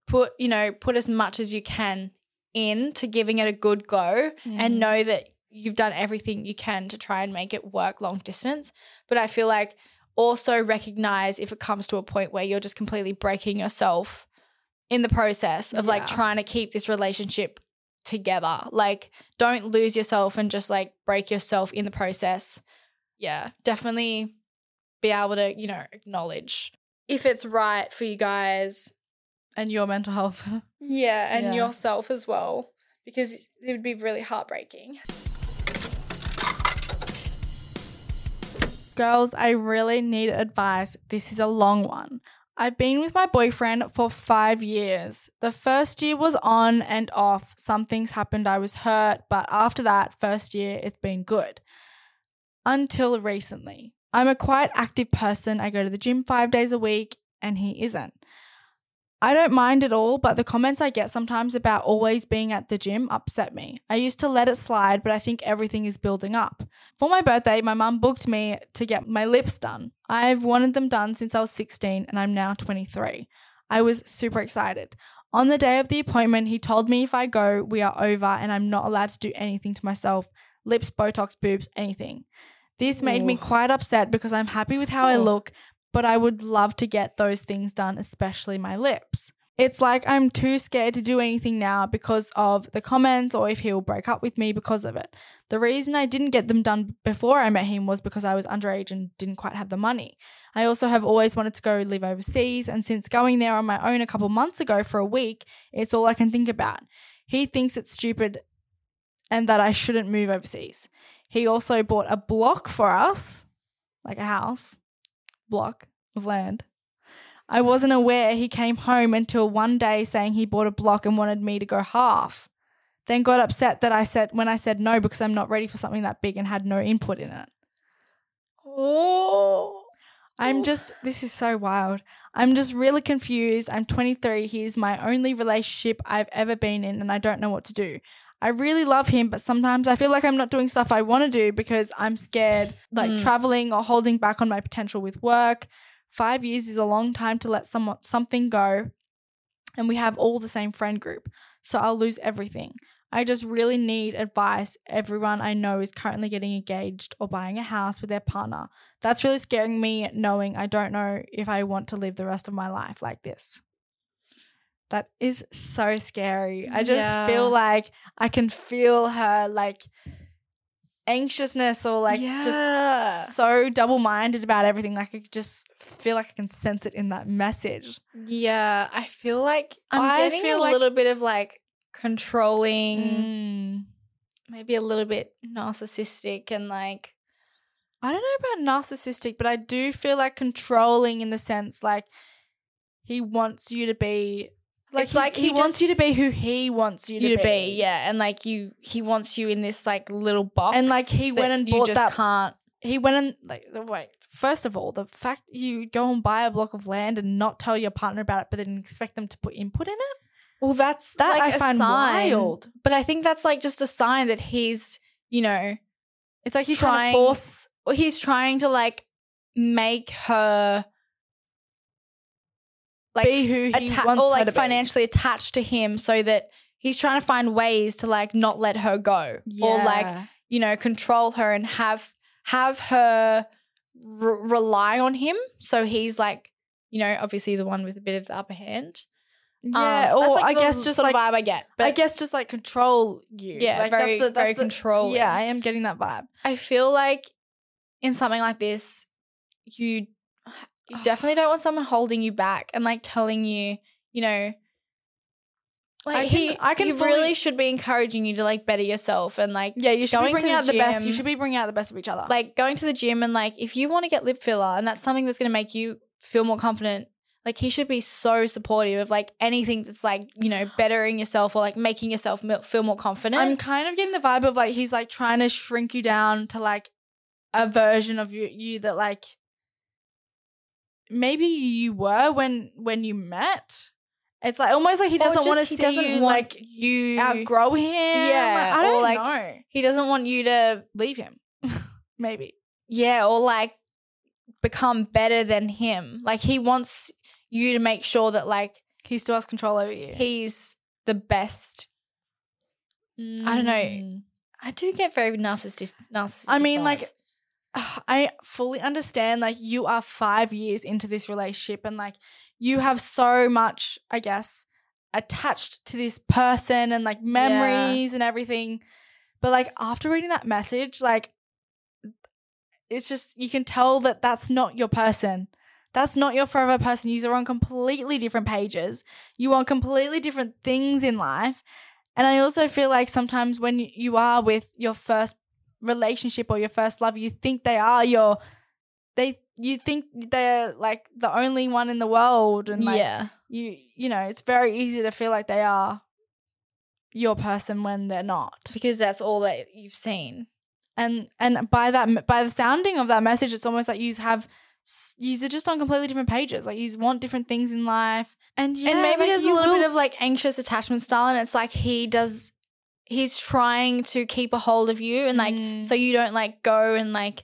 put you know put as much as you can in to giving it a good go Mm. and know that you've done everything you can to try and make it work long distance but i feel like also recognize if it comes to a point where you're just completely breaking yourself in the process of like trying to keep this relationship together like don't lose yourself and just like break yourself in the process yeah definitely be able to you know acknowledge if it's right for you guys and your mental health. yeah and Yeah. yourself as well because it would be really heartbreaking Girls, I really need advice. This is a long one. I've been with my boyfriend for five years. The first year was on and off. Some things happened, I was hurt, but after that first year, it's been good. Until recently. I'm a quite active person. I go to the gym five days a week, and he isn't. I don't mind at all, but the comments I get sometimes about always being at the gym upset me. I used to let it slide, but I think everything is building up. For my birthday, my mum booked me to get my lips done. I've wanted them done since I was 16 and I'm now 23. I was super excited. On the day of the appointment, he told me if I go, we are over and I'm not allowed to do anything to myself lips, Botox, boobs, anything. This made me quite upset because I'm happy with how I look, but I would love to get those things done, especially my lips. It's like I'm too scared to do anything now because of the comments or if he'll break up with me because of it. The reason I didn't get them done before I met him was because I was underage and didn't quite have the money. I also have always wanted to go live overseas, and since going there on my own a couple months ago for a week, it's all I can think about. He thinks it's stupid and that I shouldn't move overseas. He also bought a block for us, like a house block of land. I wasn't aware he came home until one day saying he bought a block and wanted me to go half. Then got upset that I said when I said no because I'm not ready for something that big and had no input in it. oh I'm just this is so wild. I'm just really confused. I'm 23. He's my only relationship I've ever been in and I don't know what to do. I really love him, but sometimes I feel like I'm not doing stuff I want to do because I'm scared, like Mm. traveling or holding back on my potential with work. Five years is a long time to let someone something go, and we have all the same friend group, so I'll lose everything. I just really need advice. Everyone I know is currently getting engaged or buying a house with their partner. That's really scaring me, knowing I don't know if I want to live the rest of my life like this. That is so scary. I just Yeah. feel like I can feel her like anxiousness or like yeah. just so double minded about everything. Like I just feel like I can sense it in that message. yeah i feel like i'm I getting feel a like- little bit of like controlling Mm. maybe a little bit narcissistic and like I don't know about narcissistic, but I do feel like controlling in the sense like he wants you to be like It's he, like he, he wants you to be who he wants you to, you to be, yeah, and like you, he wants you in this like little box, And, like, he went and you bought just that- can't. He went and like wait. First of all, the fact you go and buy a block of land and not tell your partner about it, but then expect them to put input in it. Well, that's That like I find sign. wild. But I think that's like just a sign that he's, you know, It's like he's trying, Trying- to force. or he's trying to like make her like Be who he atta- wants or like financially attached to him so that he's trying to find ways to like not let her go or like you know control her and have have her r- rely on him so he's like you know obviously the one with a bit of the upper hand yeah, Um, or that's, like, I guess just sort like of vibe I get but I guess just like control you. Yeah, like, very- very the- controlling. Yeah, I am getting that vibe. I feel like in something like this, you you definitely don't want someone holding you back and like telling you, you know, like I he, can- I can he fully- really should be encouraging you to like better yourself and like Yeah, you should be bringing the out the best. You should be bringing out the best of each other. like going to the gym and like if you want to get lip filler and that's something that's going to make you feel more confident. Like he should be so supportive of like anything that's like you know bettering yourself or like making yourself feel more confident. I'm kind of getting the vibe of like he's like trying to shrink you down to like a version of you, you that like maybe you were when when you met. It's like almost like he doesn't want to he see doesn't you want like you outgrow him. Yeah, I don't like- know. He doesn't want you to Leave him, maybe. Yeah, or like become better than him. Like he wants you to make sure that like He still has control over you. he's the best. I don't know. Mm. I do get very narcissistic. narcissistic I mean, like, vibes. I fully understand. Like, you are five years into this relationship, and like, you have so much, I guess, attached to this person and like memories and everything. But like, after reading that message, like, it's just you can tell that that's not your person. That's not your forever person. You are on completely different pages. You want completely different things in life. And I also feel like sometimes when you- you are with your first relationship or your first love, you think they are your they you think they're like the only one in the world and like yeah, you you know, it's very easy to feel like they are your person when they're not. because that's all that you've seen. And and by that by the sounding of that message it's almost like you have you are just on completely different pages. Like you want different things in life. And yeah, and maybe like, there's a little will- bit of like anxious attachment style, and it's like he does. He's trying to keep a hold of you, and like Mm. so you don't like go and like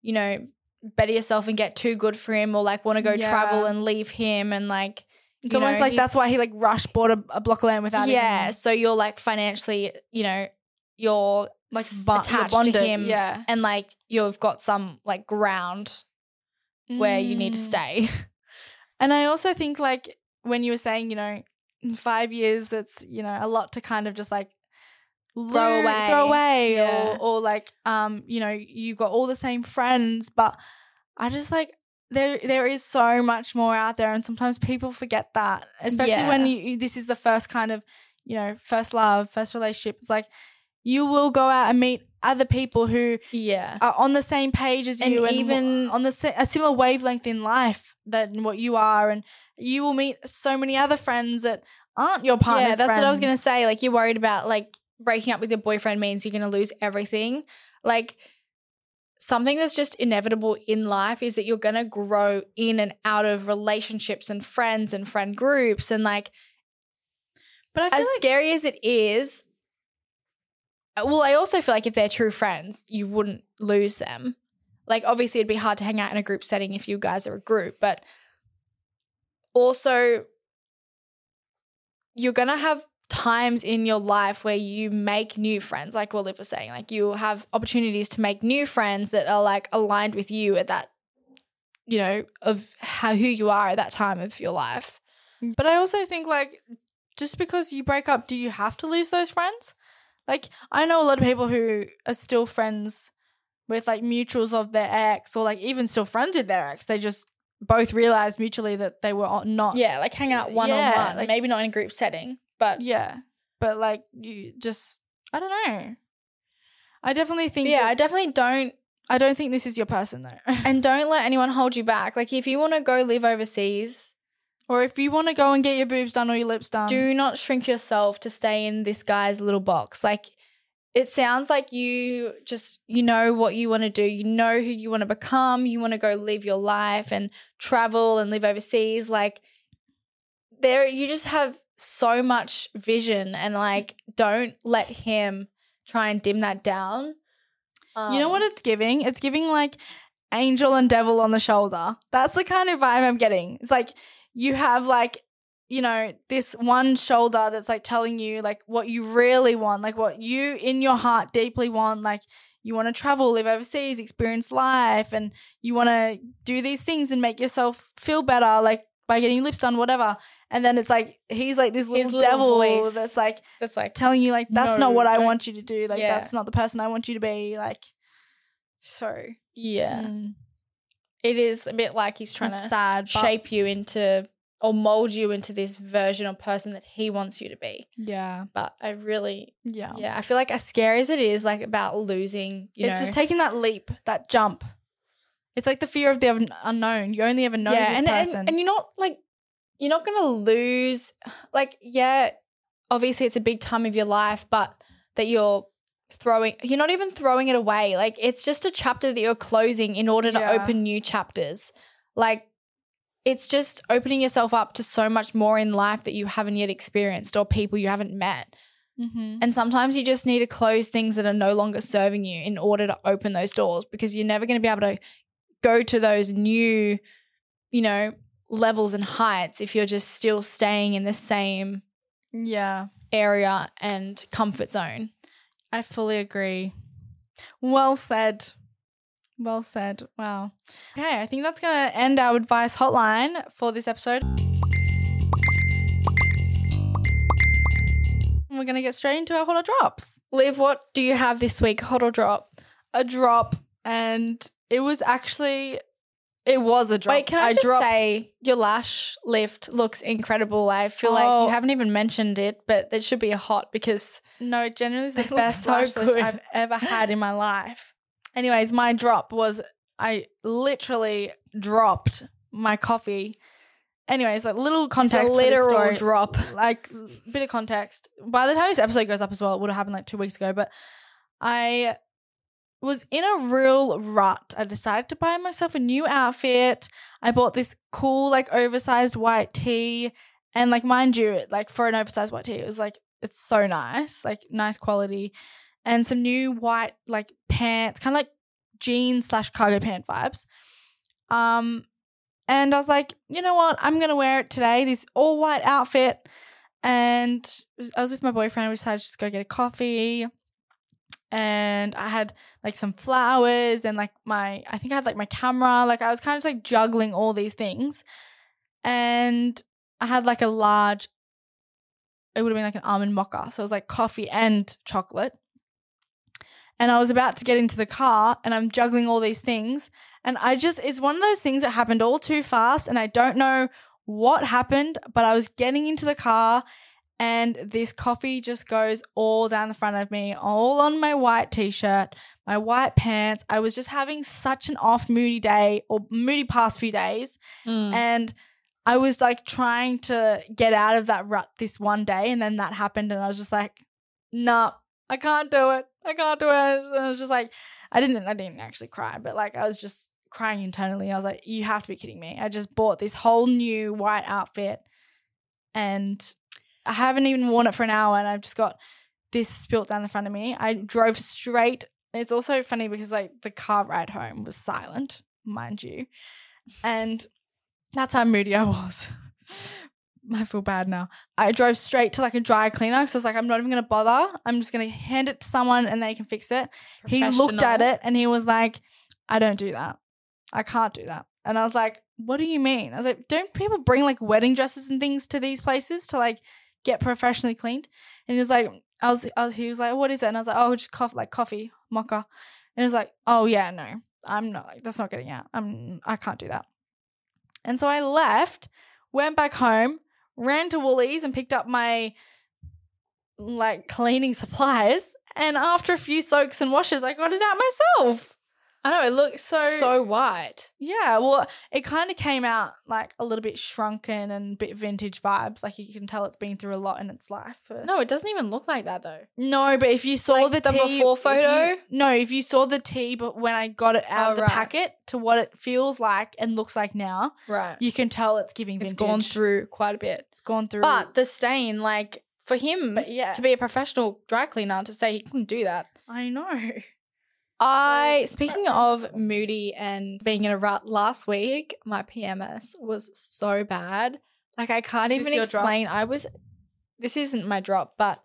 you know better yourself and get too good for him, or like want to go Yeah. travel and leave him, and like It's you know, almost like that's why he like rush bought a, a block of land without yeah. even, So you're like financially, you know, you're like you're attached bonded. to him, Yeah, and like you've got some like ground where you need to Mm. stay. And I also think like when you were saying, you know, in five years, it's you know a lot to kind of just like Throw away. throw away, Yeah. or or like um, you know, you've got all the same friends, but I just like there there is so much more out there, and sometimes people forget that, especially when Yeah. you you- this is the first kind of you know first love, first relationship. It's like you will go out and meet other people who yeah. are on the same page as And you, and even- on the a similar wavelength in life than what you are, and you will meet so many other friends that aren't your partner's Yeah, that's what I was gonna say. Like you're worried about like breaking up with your boyfriend means you're gonna lose everything. Like something that's just inevitable in life is that you're gonna grow in and out of relationships and friends and friend groups and like But I feel as like scary as it is. uh, Well, I also feel like if they're true friends, you wouldn't lose them. Like, obviously, it'd be hard to hang out in a group setting if you guys are a group, but also, you're gonna have times in your life where you make new friends, like what Liv was saying. Like, you'll have opportunities to make new friends that are like aligned with you at that, you know, of how who you are at that time of your life. But I also think like just because you break up, do you have to lose those friends? Like I know a lot of people who are still friends with like mutuals of their ex, or like even still friends with their ex. They just both realized mutually that they were not. Yeah, like hang out one on one, like- maybe not in a group setting, but yeah. But like you just, I don't know. I definitely think. yeah, that- I definitely don't I don't think this is your person though. And don't let anyone hold you back. Like if you want to go live overseas, or if you want to go and get your boobs done or your lips done, do not shrink yourself to stay in this guy's little box. Like it sounds like you just you know what you want to do. You know who you want to become. You want to go live your life and travel and live overseas. Like there you just have so much vision and like don't let him try and dim that down. you know Um, what it's giving? It's giving like angel and devil on the shoulder. That's the kind of vibe I'm getting. It's like you have like you know this one shoulder that's like telling you like what you really want, like what you in your heart deeply want, like you want to travel, live overseas, experience life, and you want to do these things and make yourself feel better, like by getting your lips done, whatever. And then it's like he's like this little, little devil voice. that's like That's like telling you like that's not what I don't- want you to do. Like Yeah. that's not the person I want you to be. Like so yeah. mm, It is a bit like he's trying it's to sad. shape you into or mold you into this version or person that he wants you to be. Yeah, But I really, yeah, yeah, I feel like as scary as it is, like about losing, you it's know, just taking that leap, that jump. It's like the fear of the unknown. You only ever know yeah, this and, person. and and you're not like you're not gonna lose. Like, yeah, obviously it's a big time of your life, but that you're throwing, you're not even throwing it away. Like, it's just a chapter that you're closing in order to Yeah. open new chapters. Like. It's just opening yourself up to so much more in life that you haven't yet experienced or people you haven't met. Mhm. And sometimes you just need to close things that are no longer serving you in order to open those doors because you're never going to be able to go to those new, you know, levels and heights if you're just still staying in the same yeah, area and comfort zone. I fully agree. Well said. Well said. Wow. Okay, I think that's going to end our advice hotline for this episode. We're going to get straight into our hot or drops. Liv, what do you have this week? Hot or drop? A drop, and it was actually, it was a drop. Wait, can I, just dropped, say your lash lift looks incredible. I feel like Oh. you haven't even mentioned it, but it should be a hot because No, generally is the best so lash lift. I've ever had in my life. Anyways, my drop was I literally dropped my coffee. Anyways, like little it's context. literal drop. Like bit of context. By the time this episode goes up as well, it would have happened like two weeks ago. But I was in a real rut. I decided to buy myself a new outfit. I bought this cool, like oversized white tee. And like mind you, like for an oversized white tee, it was like it's so nice, like nice quality. And some new white like pants, kind of like jeans slash cargo pant vibes. Um and I was like, you know what? I'm gonna wear it today. This all white outfit. And I was with my boyfriend. We decided to just go get a coffee. And I had like some flowers and like my, I think I had like my camera. Like I was kind of like juggling all these things. And I had like a large, it would have been like an almond mocha. So it was like coffee and chocolate. And I was about to get into the car and I'm juggling all these things. And I just, it's one of those things that happened all too fast. And I don't know what happened, but I was getting into the car and this coffee just goes all down the front of me, all on my white t shirt, my white pants. I was just having such an off moody day or moody past few days. Mm. And I was like trying to get out of that rut this one day. And then that happened. And I was just like, nah, I can't do it. I can't do it. And I was just like, I didn't, I didn't actually cry, but like I was just crying internally. I was like, you have to be kidding me. I just bought this whole new white outfit and I haven't even worn it for an hour and I've just got this spilt down the front of me. I drove straight. It's also funny because like the car ride home was silent, mind you. And that's how moody I was. I feel bad now. I drove straight to like a dry cleaner because I was like, I'm not even gonna bother. I'm just gonna hand it to someone and they can fix it. He looked at it and he was like, I don't do that. I can't do that. And I was like, What do you mean? I was like, Don't people bring like wedding dresses and things to these places to like get professionally cleaned? And he was like, I was, I was he was like, What is it? And I was like, Oh, just coffee, like coffee, mocha. And he was like, Oh yeah, no, I'm not like that's not getting out. I'm I can't do that. And so I left, went back home, ran to Woolies and picked up my like cleaning supplies. And after a few soaks and washes, I got it out myself. I know it looks so so white. Yeah, well, it kind of came out like a little bit shrunken and a bit vintage vibes. Like you can tell it's been through a lot in its life. No, it doesn't even look like that though. no, but if you saw Like the, the tee before if you- photo? no, if you saw the tee, but when I got it out Oh, of the right. packet to what it feels like and looks like now, Right. you can tell it's giving It's gone through quite a bit. It's gone through. But the stain, like for him yeah. to be a professional dry cleaner to say he couldn't do that. I know. I speaking of moody and being in a rut last week, my PMS was so bad. Like I can't even your drop? explain. I was this isn't my drop, but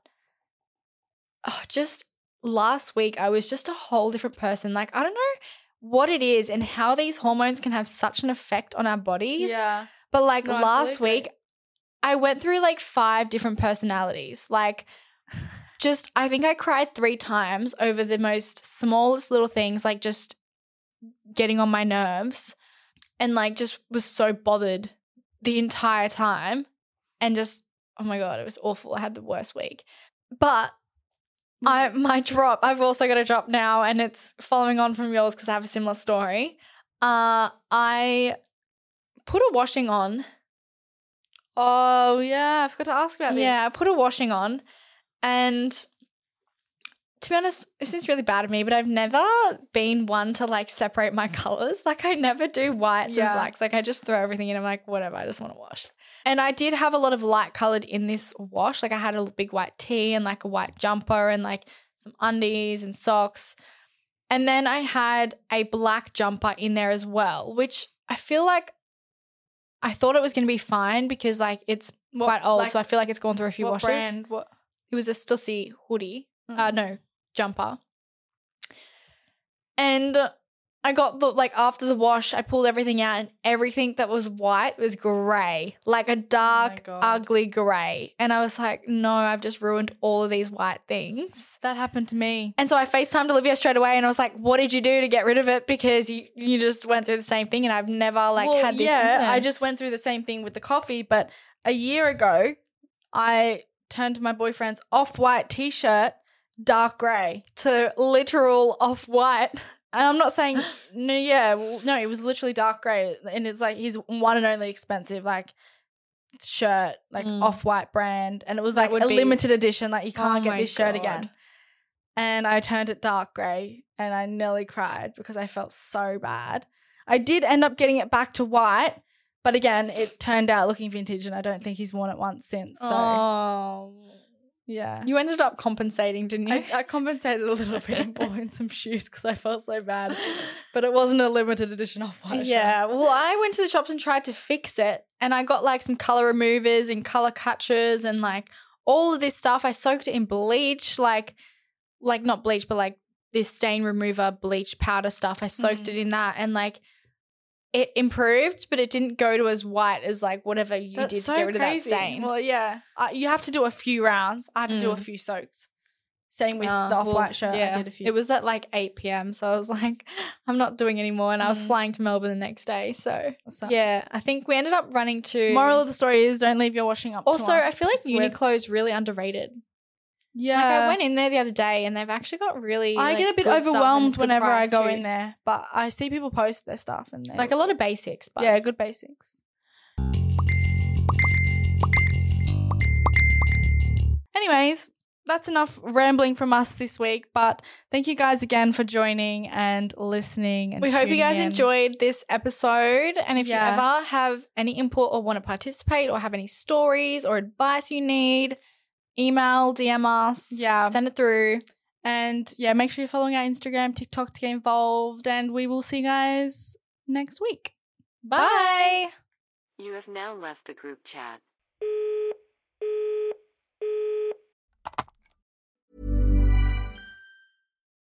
oh, just last week I was just a whole different person. Like I don't know what it is and how these hormones can have such an effect on our bodies. Yeah. But like No, last agree. week, I went through like five different personalities. Like, just I think I cried three times over the most smallest little things, like just getting on my nerves, and like just was so bothered the entire time, and just oh my god, it was awful. I had the worst week, but. I my drop. I've also got a drop now, and it's following on from yours because I have a similar story. Uh, I put a washing on Oh yeah, I forgot to ask about this. yeah, I put a washing on, and to be honest, this is really bad of me, but I've never been one to like separate my colors. Like I never do whites Yeah. and blacks. Like I just throw everything in. I'm like, whatever, I just want to wash. And I did have a lot of light colored in this wash. Like I had a big white tee and like a white jumper and like some undies and socks. And then I had a black jumper in there as well, which I feel like I thought it was going to be fine because like it's What- quite old, like, so I feel like it's gone through a few what washes. brand? What? It was a Stussy hoodie. Mm. Uh, no, jumper. And I got the like after the wash, I pulled everything out, and everything that was white was grey, like a dark, God. ugly grey. And I was like, no, I've just ruined all of these white things. That happened to me. And so I FaceTimed Olivia straight away, and I was like, "What did you do to get rid of it? Because you you just went through the same thing, and I've never like Well, had this." Yeah, incident." I just went through the same thing with the coffee, but a year ago, I turned my boyfriend's off-white t-shirt, dark grey. to literal off white. And I'm not saying no, yeah, well, no, it was literally dark grey, and it's like his one and only expensive like shirt, like Mm. off-white brand, and it was like a be- limited edition. Like you can't Oh get this shirt again. And I turned it dark grey, and I nearly cried because I felt so bad. I did end up getting it back to white, but again, it turned out looking vintage, and I don't think he's worn it once since. So oh, yeah. you ended up compensating, didn't you? I, I compensated a little bit and bought in some shoes because I felt so bad, but it wasn't a limited edition off white. yeah. Well, I went to the shops and tried to fix it, and I got like some color removers and color catchers and like all of this stuff. I soaked it in bleach, like like not bleach, but like this stain remover bleach powder stuff. I soaked Mhm. it in that, and like. It improved, but it didn't go to as white as like whatever you That's did so to get rid of that crazy. stain. Well, yeah, uh, you have to do a few rounds. I had to do a Mm. few soaks. Same with Uh, the off-white well, shirt. I did a few. It was at like 8 p.m. So I was like, I'm not doing anymore. And I was Mm. flying to Melbourne the next day. So Sucks. yeah, I think we ended up running to. Moral of the story is don't leave your washing up. to also, us I feel like because we're- Uniqlo is really underrated. Yeah, Like I went in there the other day and they've actually got really. I like, get a bit good stuff and overwhelmed whenever I go too. in there, but I see people post their stuff and they Like a lot of basics, but yeah, good basics. Anyways, that's enough rambling from us this week. But thank you guys again for joining and listening. And we hope you guys in. enjoyed this episode. And if Yeah. you ever have any input or want to participate or have any stories or advice you need, email, DM us. Yeah. Send it through. And yeah, make sure you're following our Instagram, TikTok to get involved. And we will see you guys next week. Bye. You have now left the group chat.